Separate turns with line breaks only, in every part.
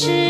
是。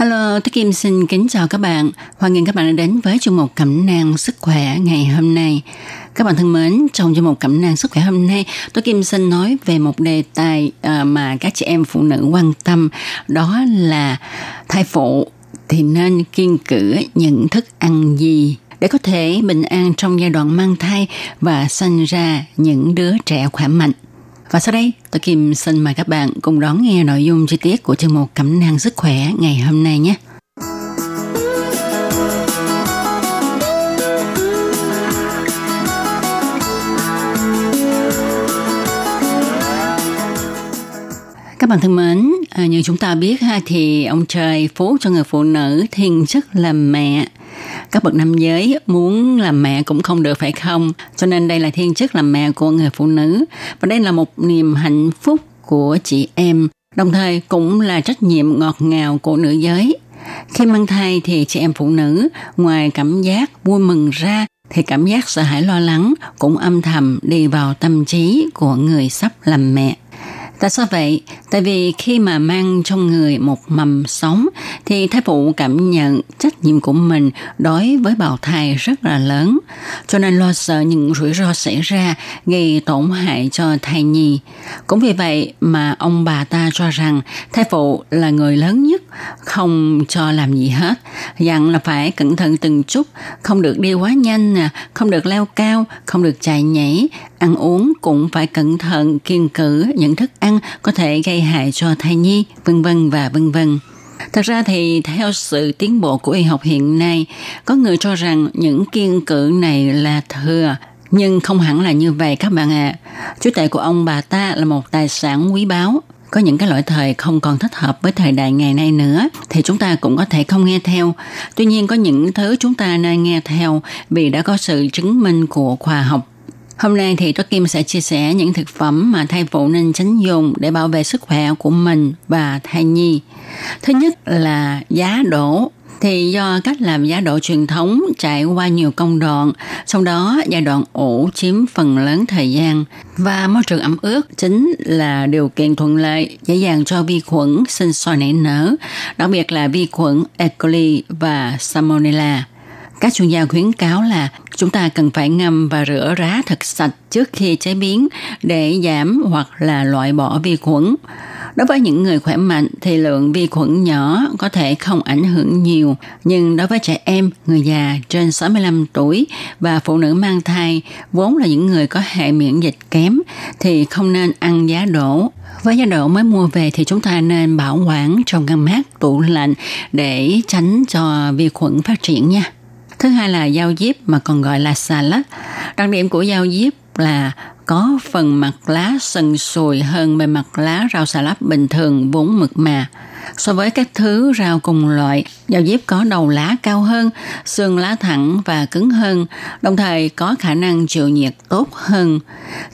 Hello, Tôi Kim xin kính chào các bạn. Hoan nghênh các bạn đã đến với chương mục Cẩm nang sức khỏe ngày hôm nay. Các bạn thân mến, trong chương mục Cẩm nang sức khỏe hôm nay, tôi Kim xin nói về một đề tài ờ, mà các chị em phụ nữ quan tâm, đó là thai phụ thì nên kiên cử những thức ăn gì để có thể bình an trong giai đoạn mang thai và sinh ra những đứa trẻ khỏe mạnh. Và sau đây, tôi Kim xin mời các bạn cùng đón nghe nội dung chi tiết của chương mục Cẩm nang sức khỏe ngày hôm nay nhé. Các bạn thân mến, à, như chúng ta biết ha thì ông trời phú cho người phụ nữ thiên chức làm mẹ. Các bậc nam giới muốn làm mẹ cũng không được, phải không? Cho nên đây là thiên chức làm mẹ của người phụ nữ và đây là một niềm hạnh phúc của chị em. Đồng thời cũng là trách nhiệm ngọt ngào của nữ giới. Khi mang thai thì chị em phụ nữ, ngoài cảm giác vui mừng ra, thì cảm giác sợ hãi lo lắng cũng âm thầm đi vào tâm trí của người sắp làm mẹ. Tại sao vậy? Tại vì khi mà mang trong người một mầm sống thì thai phụ cảm nhận trách nhiệm của mình đối với bào thai rất là lớn. Cho nên lo sợ những rủi ro xảy ra gây tổn hại cho thai nhi. Cũng vì vậy mà ông bà ta cho rằng thai phụ là người lớn nhất, không cho làm gì hết. Dặn là phải cẩn thận từng chút, không được đi quá nhanh nè, không được leo cao, không được chạy nhảy, ăn uống cũng phải cẩn thận kiêng cử những thức ăn có thể gây hại cho thai nhi, vân vân và vân vân. Thật ra thì theo sự tiến bộ của y học hiện nay, có người cho rằng những kiêng cử này là thừa, nhưng không hẳn là như vậy các bạn ạ. À. Chú tệ của ông bà ta là một tài sản quý báu, có những cái loại thời không còn thích hợp với thời đại ngày nay nữa, thì chúng ta cũng có thể không nghe theo. Tuy nhiên, có những thứ chúng ta nên nghe theo vì đã có sự chứng minh của khoa học Hôm nay thì Trúc Kim sẽ chia sẻ những thực phẩm mà thai phụ nên tránh dùng để bảo vệ sức khỏe của mình và thai nhi. Thứ nhất là giá đổ thì do cách làm giá độ truyền thống trải qua nhiều công đoạn, sau đó giai đoạn ủ chiếm phần lớn thời gian và môi trường ẩm ướt chính là điều kiện thuận lợi dễ dàng cho vi khuẩn sinh sôi nảy nở, đặc biệt là vi khuẩn E. coli và Salmonella. Các chuyên gia khuyến cáo là chúng ta cần phải ngâm và rửa rá thật sạch trước khi chế biến để giảm hoặc là loại bỏ vi khuẩn. Đối với những người khỏe mạnh thì lượng vi khuẩn nhỏ có thể không ảnh hưởng nhiều, nhưng đối với trẻ em, người già trên 65 tuổi và phụ nữ mang thai vốn là những người có hệ miễn dịch kém thì không nên ăn giá đỗ. Với giá đỗ mới mua về thì chúng ta nên bảo quản trong ngăn mát, tủ lạnh để tránh cho vi khuẩn phát triển nha. Thứ hai là dao diếp mà còn gọi là salad. Đặc điểm của dao diếp là có phần mặt lá sần sùi hơn bề mặt lá rau xà lách bình thường vốn mực mà. So với các thứ rau cùng loại, dao diếp có đầu lá cao hơn, xương lá thẳng và cứng hơn, đồng thời có khả năng chịu nhiệt tốt hơn.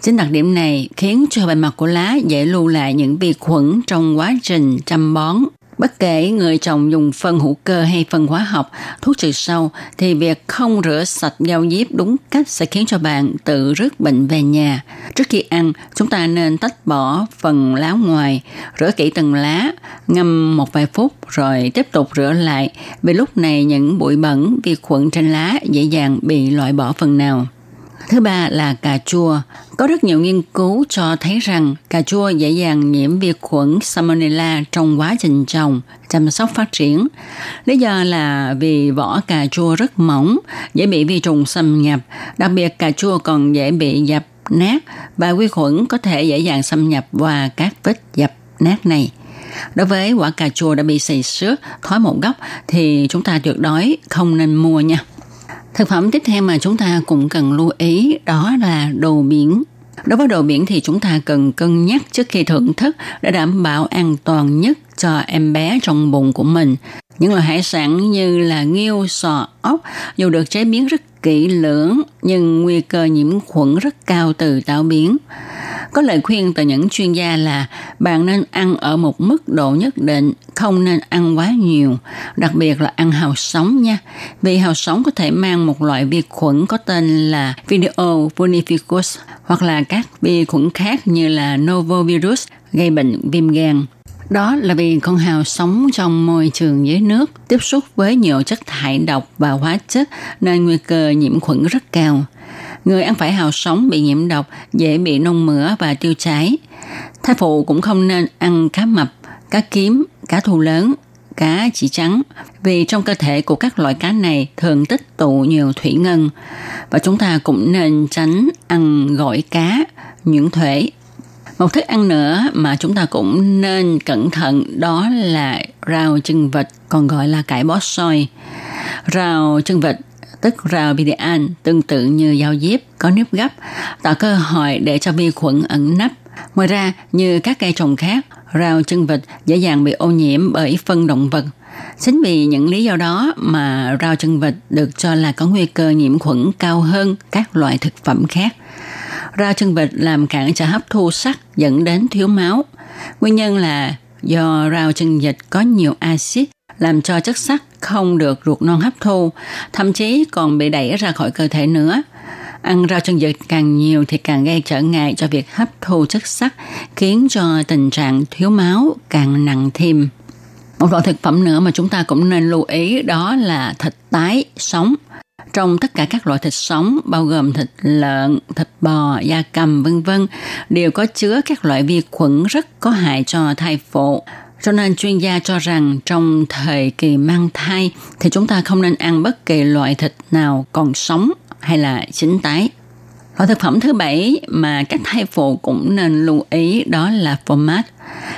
Chính đặc điểm này khiến cho bề mặt của lá dễ lưu lại những vi khuẩn trong quá trình chăm bón Bất kể người trồng dùng phân hữu cơ hay phân hóa học, thuốc trừ sâu, thì việc không rửa sạch dao diếp đúng cách sẽ khiến cho bạn tự rước bệnh về nhà. Trước khi ăn, chúng ta nên tách bỏ phần lá ngoài, rửa kỹ từng lá, ngâm một vài phút rồi tiếp tục rửa lại. Vì lúc này những bụi bẩn, vi khuẩn trên lá dễ dàng bị loại bỏ phần nào. Thứ ba là cà chua. Có rất nhiều nghiên cứu cho thấy rằng cà chua dễ dàng nhiễm vi khuẩn Salmonella trong quá trình trồng, chăm sóc phát triển. Lý do là vì vỏ cà chua rất mỏng, dễ bị vi trùng xâm nhập. Đặc biệt cà chua còn dễ bị dập nát và vi khuẩn có thể dễ dàng xâm nhập qua các vết dập nát này. Đối với quả cà chua đã bị xì xước, thói một góc thì chúng ta tuyệt đối không nên mua nha. Thực phẩm tiếp theo mà chúng ta cũng cần lưu ý đó là đồ biển. Đối với đồ biển thì chúng ta cần cân nhắc trước khi thưởng thức để đảm bảo an toàn nhất cho em bé trong bụng của mình. Những loại hải sản như là nghêu, sò, ốc dù được chế biến rất kỹ lưỡng nhưng nguy cơ nhiễm khuẩn rất cao từ tảo biển. Có lời khuyên từ những chuyên gia là bạn nên ăn ở một mức độ nhất định, không nên ăn quá nhiều, đặc biệt là ăn hào sống nha. Vì hào sống có thể mang một loại vi khuẩn có tên là Video vulnificus hoặc là các vi khuẩn khác như là Novovirus gây bệnh viêm gan. Đó là vì con hào sống trong môi trường dưới nước, tiếp xúc với nhiều chất thải độc và hóa chất nên nguy cơ nhiễm khuẩn rất cao. Người ăn phải hào sống bị nhiễm độc dễ bị nôn mửa và tiêu chảy. Thai phụ cũng không nên ăn cá mập, cá kiếm, cá thu lớn, cá chỉ trắng vì trong cơ thể của các loại cá này thường tích tụ nhiều thủy ngân và chúng ta cũng nên tránh ăn gỏi cá, những thuế. Một thức ăn nữa mà chúng ta cũng nên cẩn thận đó là rau chân vịt còn gọi là cải bó xôi, Rau chân vịt tức Raubidian, tương tự như dao diếp có nếp gấp, tạo cơ hội để cho vi khuẩn ẩn nấp. Ngoài ra, như các cây trồng khác, rau chân vịt dễ dàng bị ô nhiễm bởi phân động vật. Chính vì những lý do đó mà rau chân vịt được cho là có nguy cơ nhiễm khuẩn cao hơn các loại thực phẩm khác. Rau chân vịt làm cản trở hấp thu sắt dẫn đến thiếu máu. Nguyên nhân là do rau chân vịt có nhiều axit làm cho chất sắt không được ruột non hấp thu, thậm chí còn bị đẩy ra khỏi cơ thể nữa. Ăn rau chân vịt càng nhiều thì càng gây trở ngại cho việc hấp thu chất sắt, khiến cho tình trạng thiếu máu càng nặng thêm. Một loại thực phẩm nữa mà chúng ta cũng nên lưu ý đó là thịt tái sống. Trong tất cả các loại thịt sống bao gồm thịt lợn, thịt bò, da cầm vân vân đều có chứa các loại vi khuẩn rất có hại cho thai phụ. Cho nên chuyên gia cho rằng trong thời kỳ mang thai thì chúng ta không nên ăn bất kỳ loại thịt nào còn sống hay là chín tái. Loại thực phẩm thứ bảy mà các thai phụ cũng nên lưu ý đó là format.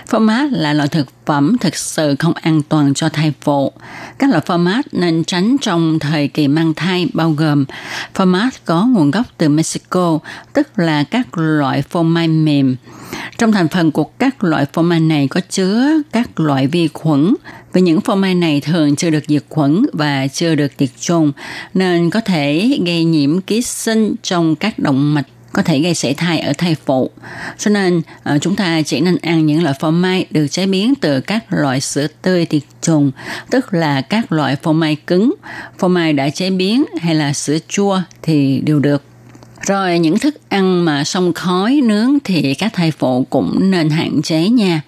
Phô mát là loại thực phẩm thực sự không an toàn cho thai phụ. Các loại phô mát nên tránh trong thời kỳ mang thai bao gồm phô mát có nguồn gốc từ Mexico, tức là các loại phô mai mềm. Trong thành phần của các loại phô mai này có chứa các loại vi khuẩn. Vì những phô mai này thường chưa được diệt khuẩn và chưa được tiệt trùng, nên có thể gây nhiễm ký sinh trong các động mạch có thể gây sảy thai ở thai phụ. Cho nên ờ, chúng ta chỉ nên ăn những loại phô mai được chế biến từ các loại sữa tươi tiệt trùng, tức là các loại phô mai cứng, phô mai đã chế biến hay là sữa chua thì đều được. Rồi những thức ăn mà sông khói nướng thì các thai phụ cũng nên hạn chế nha.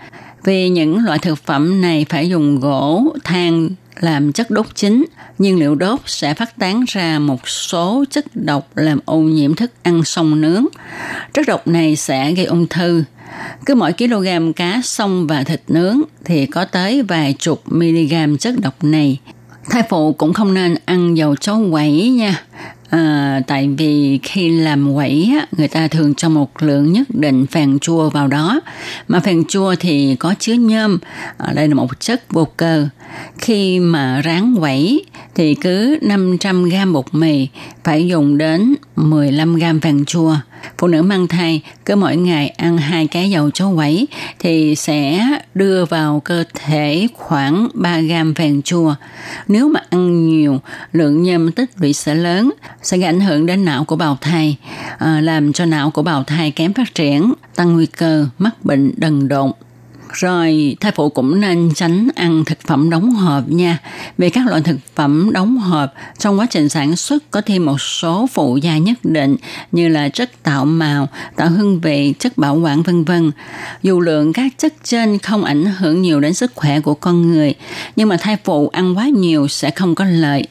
Vì những loại thực phẩm này phải dùng gỗ, than làm chất đốt chính, nhiên liệu đốt sẽ phát tán ra một số chất độc làm ô nhiễm thức ăn sông nướng. Chất độc này sẽ gây ung thư. Cứ mỗi kg cá sông và thịt nướng thì có tới vài chục mg chất độc này. Thai phụ cũng không nên ăn dầu chấu quẩy nha. À, tại vì khi làm quẩy á, người ta thường cho một lượng nhất định phèn chua vào đó. Mà phèn chua thì có chứa nhôm. À, đây là một chất vô cơ. Khi mà rán quẩy thì cứ 500 g bột mì phải dùng đến 15 g phèn chua. Phụ nữ mang thai cứ mỗi ngày ăn hai cái dầu chó quẩy thì sẽ đưa vào cơ thể khoảng 3 gram vàng chua. Nếu mà ăn nhiều, lượng nhôm tích lũy sẽ lớn, sẽ gây ảnh hưởng đến não của bào thai, à, làm cho não của bào thai kém phát triển, tăng nguy cơ mắc bệnh đần độn. Rồi thai phụ cũng nên tránh ăn thực phẩm đóng hộp nha. Vì các loại thực phẩm đóng hộp trong quá trình sản xuất có thêm một số phụ gia nhất định như là chất tạo màu, tạo hương vị, chất bảo quản vân vân. Dù lượng các chất trên không ảnh hưởng nhiều đến sức khỏe của con người, nhưng mà thai phụ ăn quá nhiều sẽ không có lợi.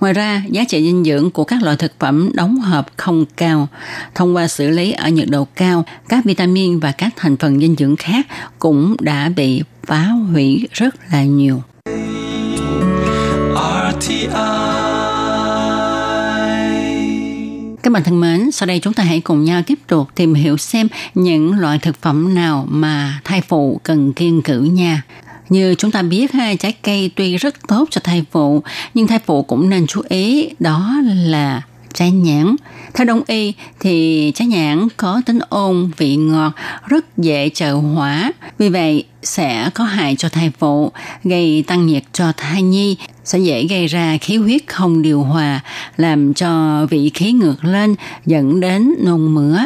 Ngoài ra, giá trị dinh dưỡng của các loại thực phẩm đóng hộp không cao. Thông qua xử lý ở nhiệt độ cao, các vitamin và các thành phần dinh dưỡng khác cũng đã bị phá hủy rất là nhiều. Các bạn thân mến, sau đây chúng ta hãy cùng nhau tiếp tục tìm hiểu xem những loại thực phẩm nào mà thai phụ cần kiêng cử nha. Như chúng ta biết ha, trái cây tuy rất tốt cho thai phụ, nhưng thai phụ cũng nên chú ý đó là trái nhãn. Theo đông y thì trái nhãn có tính ôn, vị ngọt, rất dễ trợ hỏa. Vì vậy sẽ có hại cho thai phụ, gây tăng nhiệt cho thai nhi, sẽ dễ gây ra khí huyết không điều hòa, làm cho vị khí ngược lên, dẫn đến nôn mửa.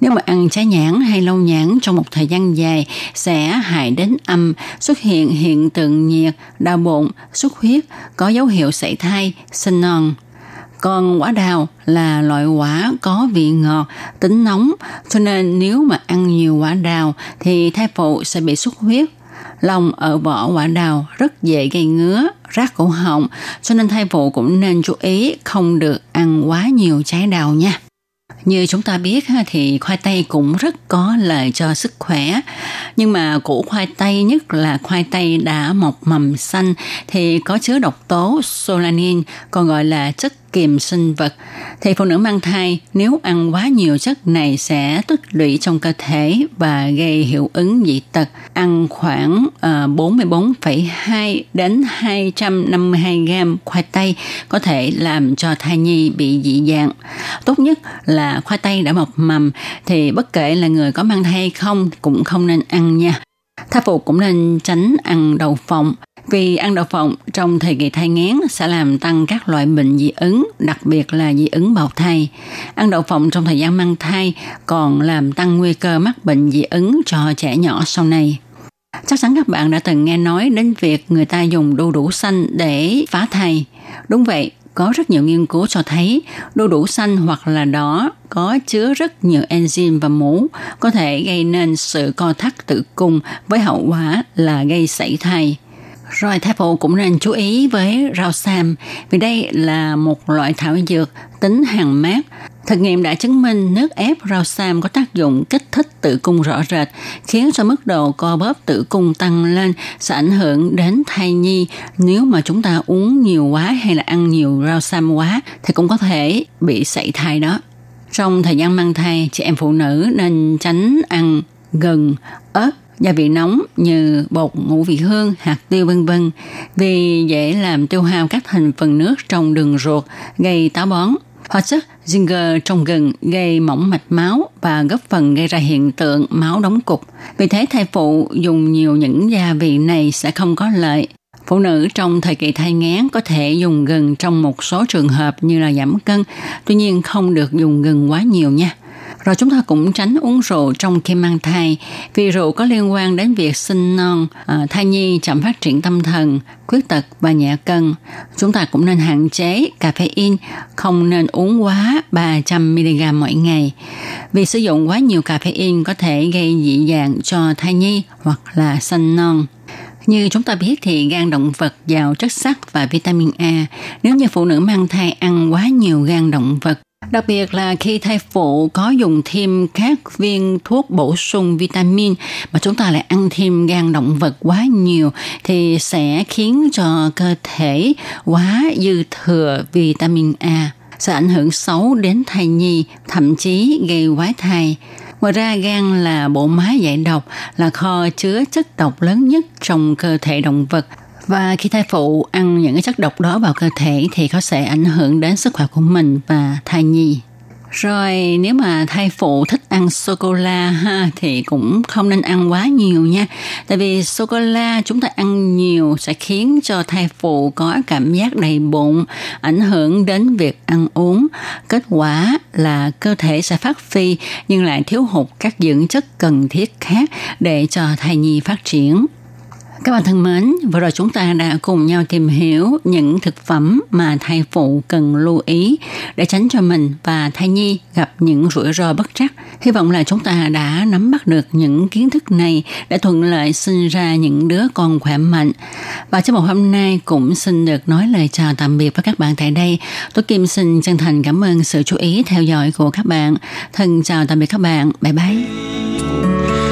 Nếu mà ăn trái nhãn hay lâu nhãn trong một thời gian dài sẽ hại đến âm, xuất hiện hiện tượng nhiệt, đau bụng, xuất huyết, có dấu hiệu sảy thai, sinh non. Còn quả đào là loại quả có vị ngọt, tính nóng, cho nên nếu mà ăn nhiều quả đào thì thai phụ sẽ bị xuất huyết. Lòng ở vỏ quả đào rất dễ gây ngứa, rát cổ họng, cho nên thai phụ cũng nên chú ý không được ăn quá nhiều trái đào nha. Như chúng ta biết thì khoai tây cũng rất có lợi cho sức khỏe. Nhưng mà củ khoai tây nhất là khoai tây đã mọc mầm xanh, thì có chứa độc tố solanin, còn gọi là chất kiềm sinh vật thì phụ nữ mang thai nếu ăn quá nhiều chất này sẽ tích lũy trong cơ thể và gây hiệu ứng dị tật. Ăn khoảng ờ, uh, 44,2 đến 252 gram khoai tây có thể làm cho thai nhi bị dị dạng. Tốt nhất là khoai tây đã mọc mầm thì bất kể là người có mang thai hay không cũng không nên ăn nha. Thai phụ cũng nên tránh ăn đậu phộng vì ăn đậu phộng trong thời kỳ thai nghén sẽ làm tăng các loại bệnh dị ứng, đặc biệt là dị ứng bào thai. Ăn đậu phộng trong thời gian mang thai còn làm tăng nguy cơ mắc bệnh dị ứng cho trẻ nhỏ sau này. Chắc chắn các bạn đã từng nghe nói đến việc người ta dùng đu đủ xanh để phá thai. Đúng vậy, có rất nhiều nghiên cứu cho thấy đu đủ xanh hoặc là đỏ có chứa rất nhiều enzyme và mũ có thể gây nên sự co thắt tử cung với hậu quả là gây sảy thai. Rồi thai phụ cũng nên chú ý với rau sam vì đây là một loại thảo dược tính hàng mát. Thực nghiệm đã chứng minh nước ép rau sam có tác dụng kích thích tử cung rõ rệt, khiến cho mức độ co bóp tử cung tăng lên sẽ ảnh hưởng đến thai nhi. Nếu mà chúng ta uống nhiều quá hay là ăn nhiều rau sam quá thì cũng có thể bị sảy thai đó. Trong thời gian mang thai, chị em phụ nữ nên tránh ăn gừng, ớt, gia vị nóng như bột ngũ vị hương, hạt tiêu vân vân vì dễ làm tiêu hao các thành phần nước trong đường ruột, gây táo bón. Hoặc chất Zinger trong gừng gây mỏng mạch máu và góp phần gây ra hiện tượng máu đóng cục. Vì thế thai phụ dùng nhiều những gia vị này sẽ không có lợi. Phụ nữ trong thời kỳ thai nghén có thể dùng gừng trong một số trường hợp như là giảm cân, tuy nhiên không được dùng gừng quá nhiều nha. Rồi chúng ta cũng tránh uống rượu trong khi mang thai vì rượu có liên quan đến việc sinh non, à, thai nhi chậm phát triển tâm thần, khuyết tật và nhẹ cân. Chúng ta cũng nên hạn chế caffeine, không nên uống quá 300mg mỗi ngày. Vì sử dụng quá nhiều caffeine có thể gây dị dạng cho thai nhi hoặc là sinh non. Như chúng ta biết thì gan động vật giàu chất sắt và vitamin A. Nếu như phụ nữ mang thai ăn quá nhiều gan động vật Đặc biệt là khi thai phụ có dùng thêm các viên thuốc bổ sung vitamin mà chúng ta lại ăn thêm gan động vật quá nhiều thì sẽ khiến cho cơ thể quá dư thừa vitamin A sẽ ảnh hưởng xấu đến thai nhi, thậm chí gây quái thai. Ngoài ra gan là bộ máy giải độc, là kho chứa chất độc lớn nhất trong cơ thể động vật và khi thai phụ ăn những cái chất độc đó vào cơ thể thì có sẽ ảnh hưởng đến sức khỏe của mình và thai nhi. Rồi nếu mà thai phụ thích ăn sô cô la ha thì cũng không nên ăn quá nhiều nha. Tại vì sô cô la chúng ta ăn nhiều sẽ khiến cho thai phụ có cảm giác đầy bụng, ảnh hưởng đến việc ăn uống. Kết quả là cơ thể sẽ phát phi nhưng lại thiếu hụt các dưỡng chất cần thiết khác để cho thai nhi phát triển. Các bạn thân mến, vừa rồi chúng ta đã cùng nhau tìm hiểu những thực phẩm mà thai phụ cần lưu ý để tránh cho mình và thai nhi gặp những rủi ro bất trắc. Hy vọng là chúng ta đã nắm bắt được những kiến thức này để thuận lợi sinh ra những đứa con khỏe mạnh. Và trong một hôm nay cũng xin được nói lời chào tạm biệt với các bạn tại đây. Tôi Kim xin chân thành cảm ơn sự chú ý theo dõi của các bạn. Thân chào tạm biệt các bạn. Bye bye.